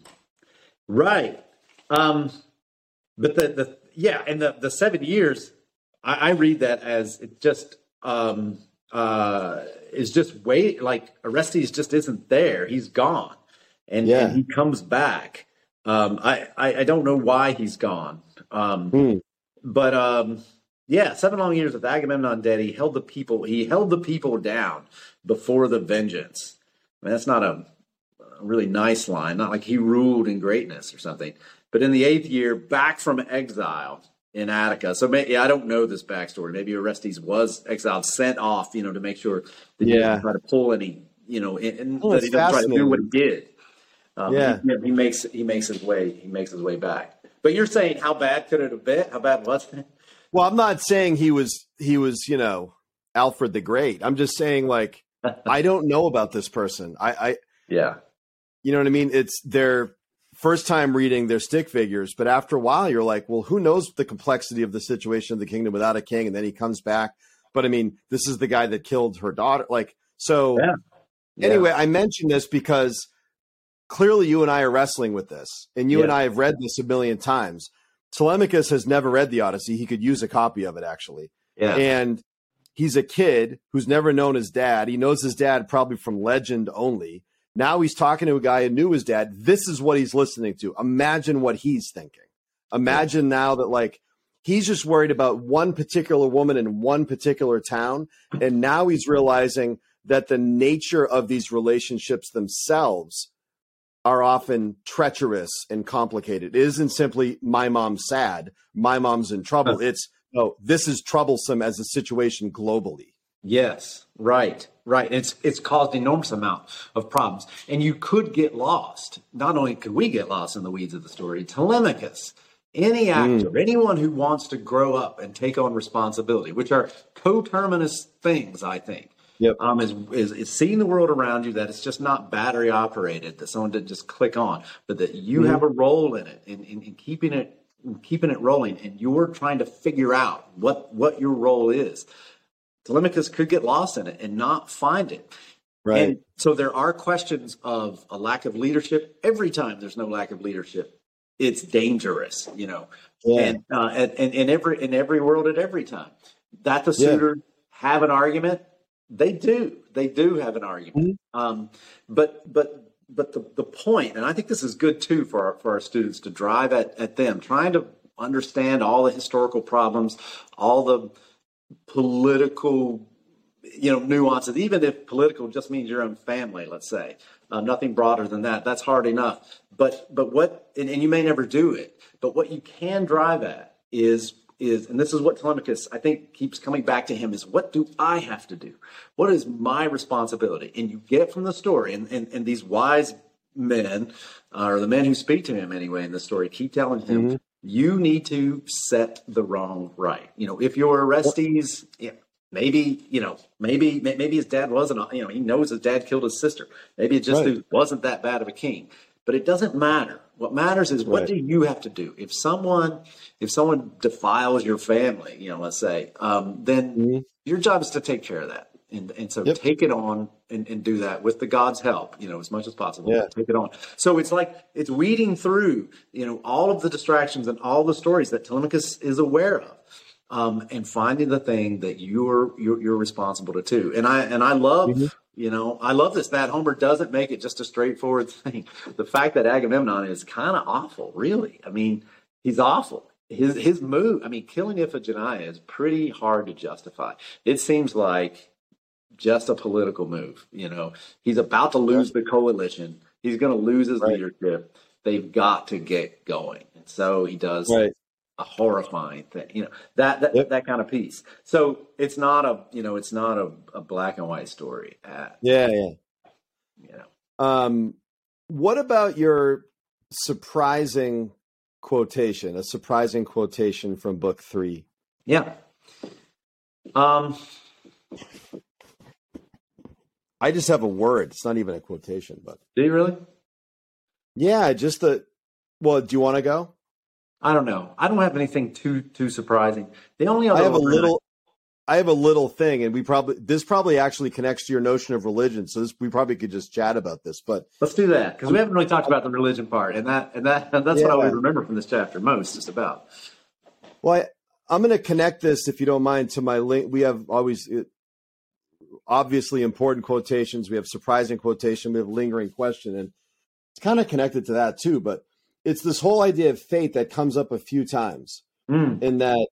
Right. Um, but the, the yeah, and the, the seven years, I, I read that as it just um, uh, is just wait like Orestes just isn't there. He's gone, and, Yeah. and he comes back. Um, I, I I don't know why he's gone. Um, Hmm. but um, yeah, seven long years with Agamemnon dead, he held the people. He held the people down before the vengeance. I mean, that's not a, a really nice line. Not like he ruled in greatness or something. But in the eighth year, back from exile in Attica. So maybe I don't know this backstory. Maybe Orestes was exiled, sent off, you know, to make sure that he didn't try to pull any, you know, and, and Oh, that he doesn't try to do what he did. Um, Yeah. he, he makes he makes his way he makes his way back. But you're saying how bad could it have been? How bad was it? Well, I'm not saying he was he was you know Alfred the Great. I'm just saying like I don't know about this person. I, I Yeah. you know what I mean. It's their first time reading their stick figures, but after a while, you're like, well, who knows the complexity of the situation of the kingdom without a king? And then he comes back. But I mean, this is the guy that killed her daughter. Like so. Yeah. Yeah. Anyway, I mention this because clearly you and I are wrestling with this, and you and I have read this a million times. Telemachus has never read the Odyssey. He could use a copy of it actually. Yeah. And he's a kid who's never known his dad. He knows his dad probably from legend only. Now he's talking to a guy who knew his dad. This is what he's listening to. Imagine what he's thinking. Imagine now that like he's just worried about one particular woman in one particular town. And now he's realizing that the nature of these relationships themselves are often treacherous and complicated. It isn't simply my mom's sad, my mom's in trouble. It's no, this is troublesome as a situation globally. Yes, right, right. It's it's caused enormous amount of problems, and you could get lost. Not only could we get lost in the weeds of the story, Telemachus, any actor, mm. anyone who wants to grow up and take on responsibility, which are coterminous things, I think, Yep. Um, is, is, is seeing the world around you that it's just not battery operated, that someone didn't just click on, but that you mm-hmm. have a role in it in, in, in keeping it keeping it rolling, and you're trying to figure out what what your role is. Telemachus could get lost in it and not find it. Right. And so there are questions of a lack of leadership. Every time there's no lack of leadership, it's dangerous, you know. Yeah. And, uh, and, and in every in every world at every time, that the suitor yeah. have an argument they do. They do have an argument. Mm-hmm. Um, but but but the, the point, and I think this is good too for our, for our students to drive at, at them, trying to understand all the historical problems, all the political you know nuances even if political just means your own family let's say uh, nothing broader than that that's hard enough but but what and, and you may never do it but what you can drive at is is, and this is what Telemachus, I think, keeps coming back to him is what do I have to do? What is my responsibility? And you get from the story, and, and, and these wise men, uh, or the men who speak to him anyway in the story, keep telling him, mm-hmm. you need to set the wrong right. You know, if your Orestes, yeah, maybe, you know, maybe, maybe his dad wasn't, you know, he knows his dad killed his sister. Maybe it just right. wasn't that bad of a king but it doesn't matter. What matters is what right. do you have to do? If someone if someone defiles your family, you know, let's say, um, then mm-hmm. your job is to take care of that. And, and so yep. take it on and, and, do that with the God's help, you know, as much as possible. Yeah. Take it on. So it's like it's weeding through, you know, all of the distractions and all the stories that Telemachus is aware of. Um, and finding the thing that you're, you're you're responsible to too. And I and I love mm-hmm. You know, I love this that Homer doesn't make it just a straightforward thing. The fact that Agamemnon is kind of awful, really. I mean, he's awful. His his move, I mean, killing Iphigenia is pretty hard to justify. It seems like just a political move. You know, he's about to lose the coalition. He's going to lose his right. leadership. They've got to get going, and so he does right a horrifying thing, you know, that that, yep. that kind of piece. So it's not a, you know, it's not a, a black and white story. At, yeah, yeah. You know. Um, what about your surprising quotation? A surprising quotation from book three. Yeah. Um. I just have a word. It's not even a quotation, but do you really? Yeah, just the. Well, do you want to go? I don't know. I don't have anything too too surprising. The only other I have a little. I have a little thing, and we probably this probably actually connects to your notion of religion. So this, we probably could just chat about this, but let's do that because we haven't really talked about the religion part, and that and that and that's yeah. what I always remember from this chapter most. Just about. Well, I, am going to connect this, if you don't mind, to my link. We have always it, obviously important quotations. We have surprising quotation. We have lingering question, and it's kind of connected to that too. But it's this whole idea of fate that comes up a few times mm. in that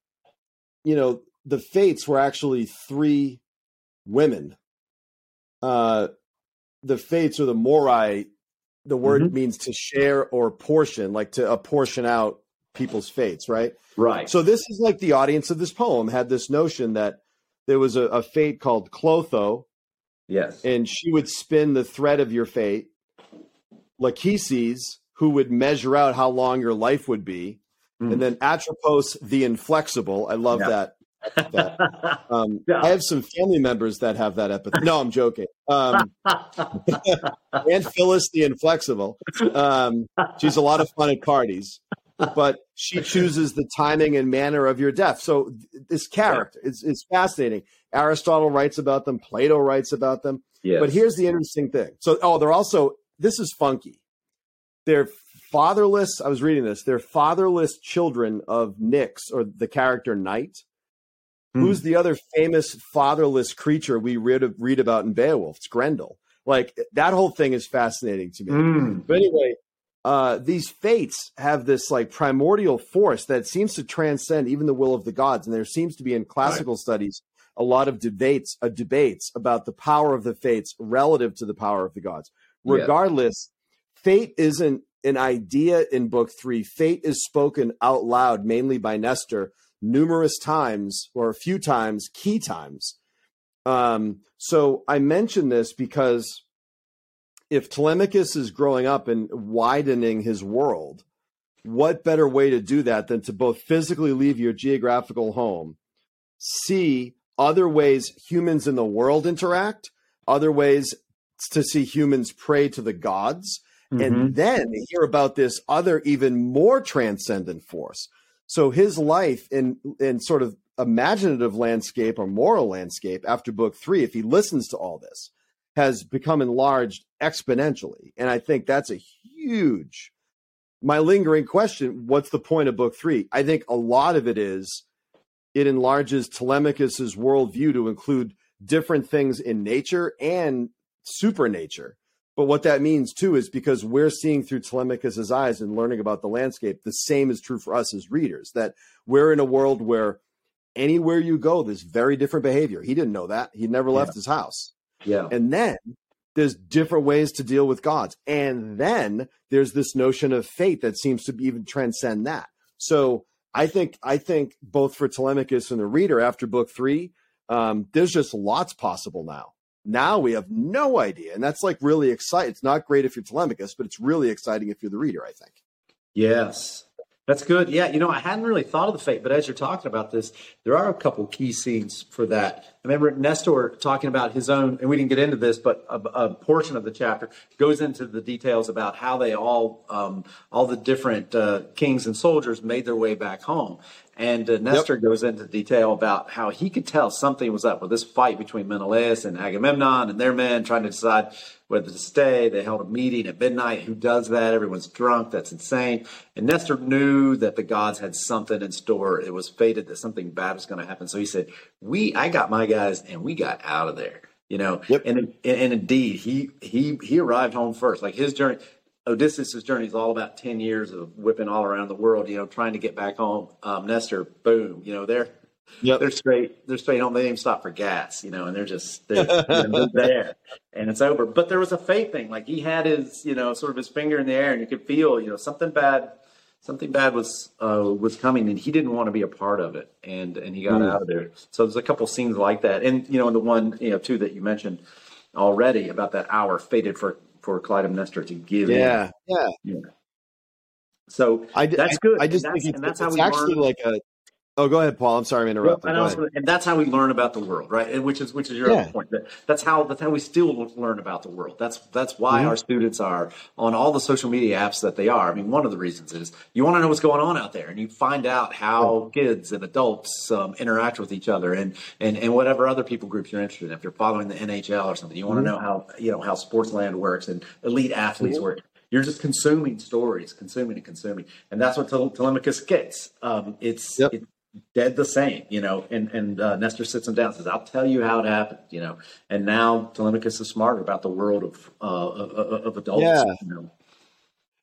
you know the fates were actually three women. Uh the fates or the Moirai the word mm-hmm. means to share or portion like to apportion out people's fates right? Right. So this is like the audience of this poem had this notion that there was a, a fate called clotho. Yes. And she would spin the thread of your fate lachesis who would measure out how long your life would be. Mm. And then Atropos the inflexible. I love yeah. that. that. Um, yeah. I have some family members that have that epithet. No, I'm joking. Um, and Phyllis the inflexible. Um, she's a lot of fun at parties, but she chooses the timing and manner of your death. So this character is is fascinating. Aristotle writes about them. Plato writes about them. Yes. But here's the interesting thing. So, oh, they're also this is funky they're fatherless. I was reading this. They're fatherless children of Nyx or the character Night. Hmm. Who's the other famous fatherless creature we read, read about in Beowulf? It's Grendel. Like that whole thing is fascinating to me. Hmm. But anyway, uh, these fates have this like primordial force that seems to transcend even the will of the gods. And there seems to be in classical right. studies a lot of debates, uh, debates about the power of the fates relative to the power of the gods. Regardless. Fate isn't an idea in book three. Fate is spoken out loud, mainly by Nestor, numerous times or a few times, key times. Um, so I mention this because if Telemachus is growing up and widening his world, what better way to do that than to both physically leave your geographical home, see other ways humans in the world interact, other ways to see humans pray to the gods, mm-hmm. and then hear about this other, even more transcendent force. So his life in in sort of imaginative landscape or moral landscape after book three, if he listens to all this, has become enlarged exponentially. And I think that's a huge my lingering question, what's the point of book three? I think a lot of it is it enlarges Telemachus's worldview to include different things in nature and supernature. But what that means too is because we're seeing through Telemachus's eyes and learning about the landscape, the same is true for us as readers. That we're in a world where anywhere you go, there's very different behavior. He didn't know that. He never left yeah. his house. Yeah. And then there's different ways to deal with gods. And then there's this notion of fate that seems to even transcend that. So I think I think both for Telemachus and the reader after book three, um, there's just lots possible now. Now we have no idea, and that's like really exciting. It's not great if you're Telemachus, but it's really exciting if you're the reader. I think. Yes, that's good. Yeah, you know, I hadn't really thought of the fate, but as you're talking about this, there are a couple key scenes for that. I remember Nestor talking about his own, and we didn't get into this, but a, a portion of the chapter goes into the details about how they all, um, all the different uh, kings and soldiers made their way back home. And uh, Nestor yep. goes into detail about how he could tell something was up with this fight between Menelaus and Agamemnon and their men trying to decide whether to stay. They held a meeting at midnight. Who does that? Everyone's drunk. That's insane. And Nestor knew that the gods had something in store. It was fated that something bad was going to happen. So he said, "We, I got my guys, and we got out of there." You know, yep. and and indeed, he he he arrived home first. Like his journey, Odysseus' journey is all about 10 years of whipping all around the world, you know, trying to get back home. Um, Nestor, boom, you know, they're, yep. they're straight, they're straight home. They didn't stop for gas, you know, and they're just, they're, they're there and it's over. But there was a fate thing. Like he had his, you know, sort of his finger in the air and you could feel, you know, something bad, something bad was, uh, was coming and he didn't want to be a part of it. And, and he got mm. out of there. So there's a couple scenes like that. And, you know, in the one, you know, two that you mentioned already about that hour fated for for Clytemnestra to give. Yeah, yeah, yeah. So I, that's good. I, just think it's, that's it's actually learn. like a. Oh, go ahead, Paul. I'm sorry, I'm interrupting. and, also, and, that's how we learn about the world, right? And which is which is your yeah. point. That, that's how that's how we still learn about the world. That's that's why mm-hmm. our students are on all the social media apps that they are. I mean, one of the reasons is you want to know what's going on out there, and you find out how yeah. kids and adults um, interact with each other, and, and and whatever other people groups you're interested in. If you're following the NHL or something, you want mm-hmm. to know how you know how Sportsland works and elite athletes mm-hmm. work you're just consuming stories, consuming and consuming, and that's what Telemachus gets. Um, it's, yep. it's dead the same, you know. And and uh, Nestor sits him down and says, "I'll tell you how it happened," you know. And now Telemachus is smarter about the world of uh, of, of, adults. Yeah. You know?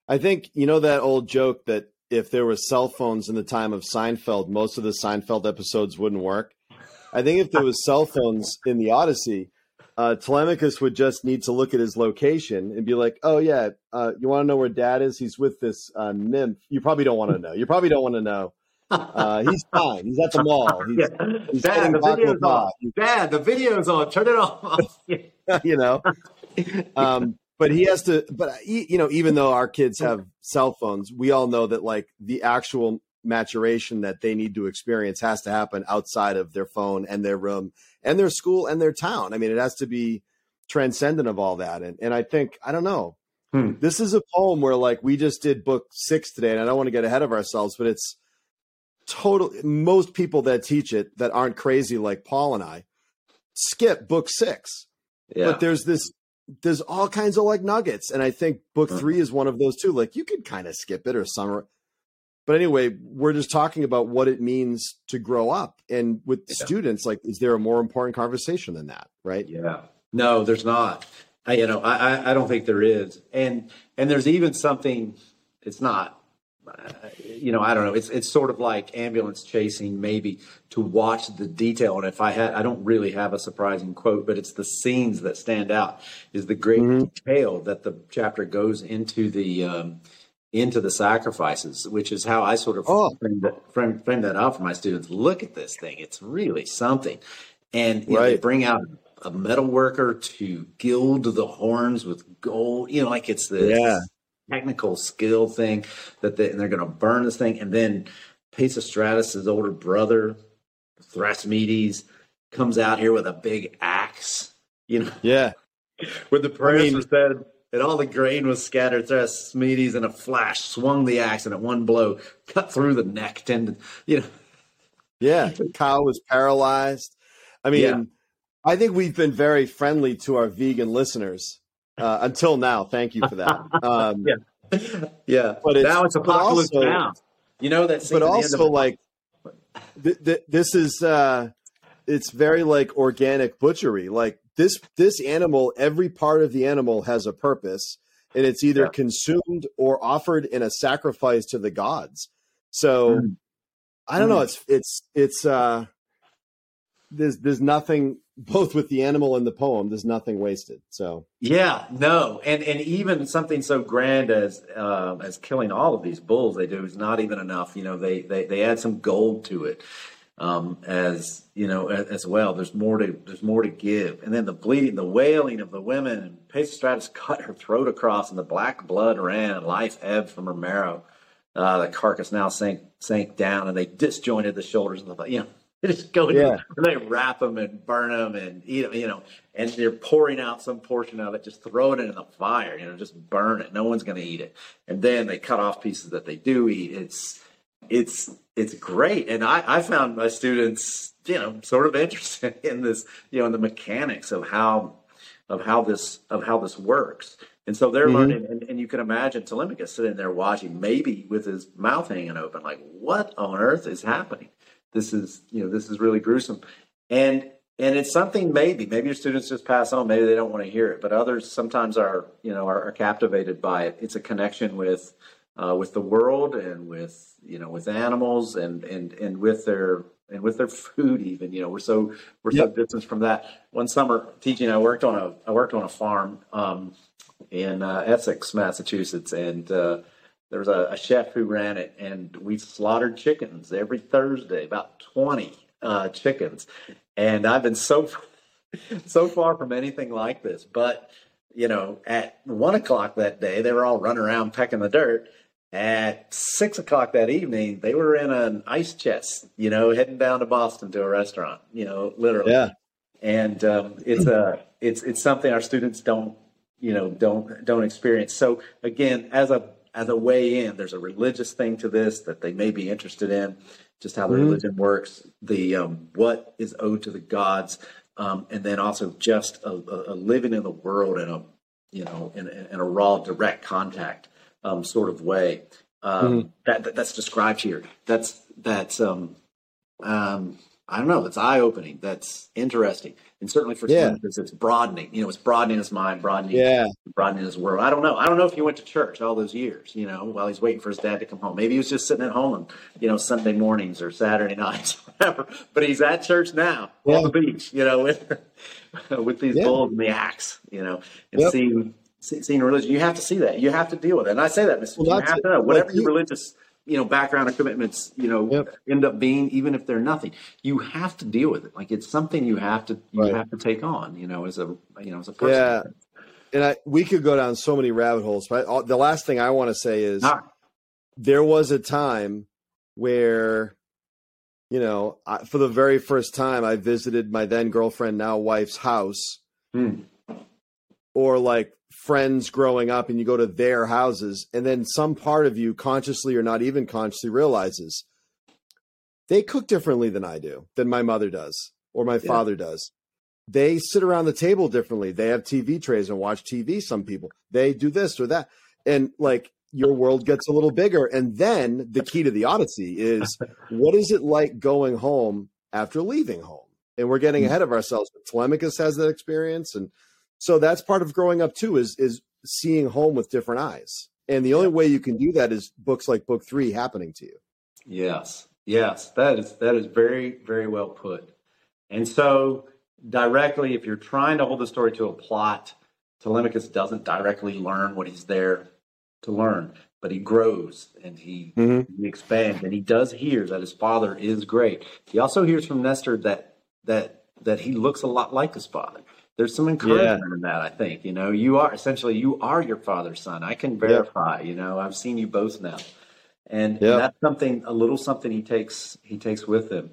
I think you know that old joke that if there were cell phones in the time of Seinfeld, most of the Seinfeld episodes wouldn't work. I think if there was cell phones in the Odyssey, uh, Telemachus would just need to look at his location and be like, "Oh yeah, uh, you want to know where Dad is? He's with this uh, nymph. You probably don't want to know. You probably don't want to know. Uh, he's fine. He's at the mall. He's, yeah. he's Dad, the video's on. Dad, the video's on. Turn it off. you know, um, but he has to. But you know, even though our kids have cell phones, we all know that like the actual maturation that they need to experience has to happen outside of their phone and their room and their school and their town. I mean, it has to be transcendent of all that. And and I think I don't know. Hmm. This is a poem where like we just did book six today, and I don't want to get ahead of ourselves, but it's total. Most people that teach it that aren't crazy like Paul and I skip book six. Yeah. But there's this there's all kinds of like nuggets, and I think book mm-hmm. three is one of those too. Like you could kind of skip it or summarize but anyway, we're just talking about what it means to grow up, and with Yeah. students, like, is there a more important conversation than that, right? Yeah. No, there's not. I, you know, I, I- don't think there is. And, and there's even something, it's not, you know, I don't know. It's, it's sort of like ambulance chasing, maybe to watch the detail. And if I had, I don't really have a surprising quote, but it's the scenes that stand out is the great Mhm. detail that the chapter goes into the, um, into the sacrifices, which is how I sort of Oh. frame, that, frame, frame that out for my students. Look at this thing; it's really something. And you know, they bring out a metal worker to gild the horns with gold. You know, like it's this Yeah. Technical skill thing that they, and they're going to burn this thing. And then Peisistratus' older brother, Thrasymedes, comes out here with a big axe. You know, Yeah, when the prayers mean- were said and all the grain was scattered, Thrasymedes in a flash swung the axe and at one blow cut through the neck tendon. You know, yeah. Kyle was paralyzed. I mean, Yeah. I think we've been very friendly to our vegan listeners uh, until now. Thank you for that. Um, Yeah. yeah. But it's- now it's apocalypse also- now. You know that but at the end also of- like th- th- this is uh it's very like organic butchery like this this animal every part of the animal has a purpose and it's either Yeah. consumed or offered in a sacrifice to the gods so Mm. i don't know Mm. it's it's it's uh there's there's nothing both with the animal and the poem there's nothing wasted so Yeah, no, and and even something so grand as um, as killing all of these bulls they do is not even enough. You know, they they they add some gold to it um, as you know as, as well. There's more to there's more to give, and then the bleeding, the wailing of the women. And Peisistratus cut her throat across, and the black blood ran, and life ebbed from her marrow. Uh, the carcass now sank sank down, and they disjointed the shoulders and the you know. They just go in Yeah. and they wrap them and burn them and eat them, you know, and they're pouring out some portion of it, just throw it in the fire, you know, just burn it. No one's going to eat it. And then they cut off pieces that they do eat. It's, it's, it's great. And I, I found my students, you know, sort of interested in this, you know, in the mechanics of how, of how this, of how this works. And so they're Mhm. learning, and, and you can imagine Telemachus sitting there watching, maybe with his mouth hanging open, like, what on earth is happening? This is, you know, this is really gruesome. And and it's something maybe, maybe your students just pass on, maybe they don't want to hear it, but others sometimes are, you know, are, are captivated by it. It's a connection with uh, with the world and with you know with animals and and and with their and with their food even you know we're so we're so distant from that one summer teaching i worked on a i worked on a farm um, in uh, essex massachusetts and uh, there was a, a chef who ran it and we slaughtered chickens every thursday about 20 uh, chickens. And i've been so so far from anything like this but you know at one o'clock that day they were all running around pecking the dirt. At six o'clock that evening they were in an ice chest you know heading down to boston to a restaurant you know literally. Yeah. And um, it's a it's it's something our students don't you know don't don't experience. So again as a as a way in there's a religious thing to this that they may be interested in just how the Mhm. religion works the um, what is owed to the gods um, and then also just a, a, a living in the world in a you know in, in, a raw direct contact um, sort of way. Um, that, that that's described here. That's that's um, um, I don't know. That's eye opening. That's interesting, and certainly for Yeah. students, it's broadening. You know, it's broadening his mind, broadening, yeah broadening his world. I don't know. I don't know if he went to church all those years. You know, while he's waiting for his dad to come home. Maybe he was just sitting at home, you know, Sunday mornings or Saturday nights, whatever. But he's at church now Yeah. on the beach. You know, with with these Yeah. bulls and the axe. You know, and Yep. seeing seeing religion. You have to see that. You have to deal with it. And I say that, Mr. Well, you have to know whatever Like your you- religious you know background or commitments you know Yep. end up being even if they're nothing you have to deal with it like it's something you have to you Right. have to take on you know as a you know as a person Yeah. and I, we could go down so many rabbit holes but I, the last thing i want to say is right. there was a time where you know I, for the very first time i visited my then girlfriend now wife's house Hmm. or like friends growing up and you go to their houses and then some part of you consciously or not even consciously realizes they cook differently than i do than my mother does or my father does they sit around the table differently they have tv trays and watch tv some people they do this or that and like your world gets a little bigger. And then the key to the Odyssey is what is it like going home after leaving home? And we're getting hmm. ahead of ourselves. Telemachus has that experience. And so that's part of growing up too, is is seeing home with different eyes. And the only way you can do that is books like book three happening to you. Yes. Yes. That is that is very, very well put. And so directly, if you're trying to hold the story to a plot, Telemachus doesn't directly learn what he's there to learn, but he grows and he, Mm-hmm. he expands and he does hear that his father is great. He also hears from Nestor that that that he looks a lot like his father. There's some encouragement in that, I think. You know, you are essentially you are your father's son. I can verify, you know, I've seen you both now. And, and that's something a little something he takes he takes with him.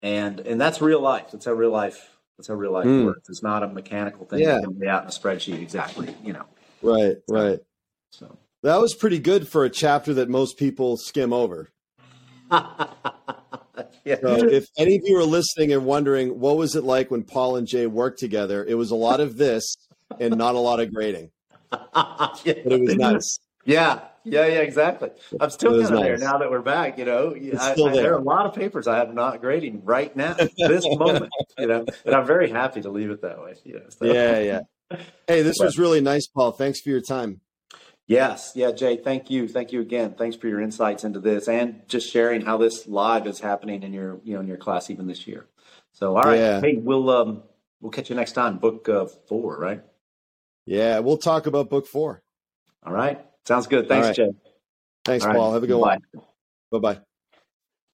And and that's real life. That's how real life that's how real life Mm. works. It's not a mechanical thing Yeah. be out in a spreadsheet exactly, you know. Right, right. So That was pretty good for a chapter that most people skim over. yeah. So if any of you are listening and wondering what was it like when Paul and Jay worked together, it was a lot of this and not a lot of grading, but it was nice. Yeah, yeah, yeah, exactly. I'm still kind of there now that we're back. You know, I, I, there are a lot of papers I have not grading right now, this moment. You know, and I'm very happy to leave it that way. You know, so. Yeah, yeah. Hey, this was really nice, Paul. Thanks for your time. Yes, yeah, Jay. Thank you, thank you again. Thanks for your insights into this and just sharing how this live is happening in your, you know, in your class even this year. So, all right, Yeah. hey, we'll um, we'll catch you next time. Book uh, four, right? Yeah, we'll talk about book four. All right, sounds good. Thanks, right. Jay. Thanks, All right, Paul. Have a good bye. one. Bye bye.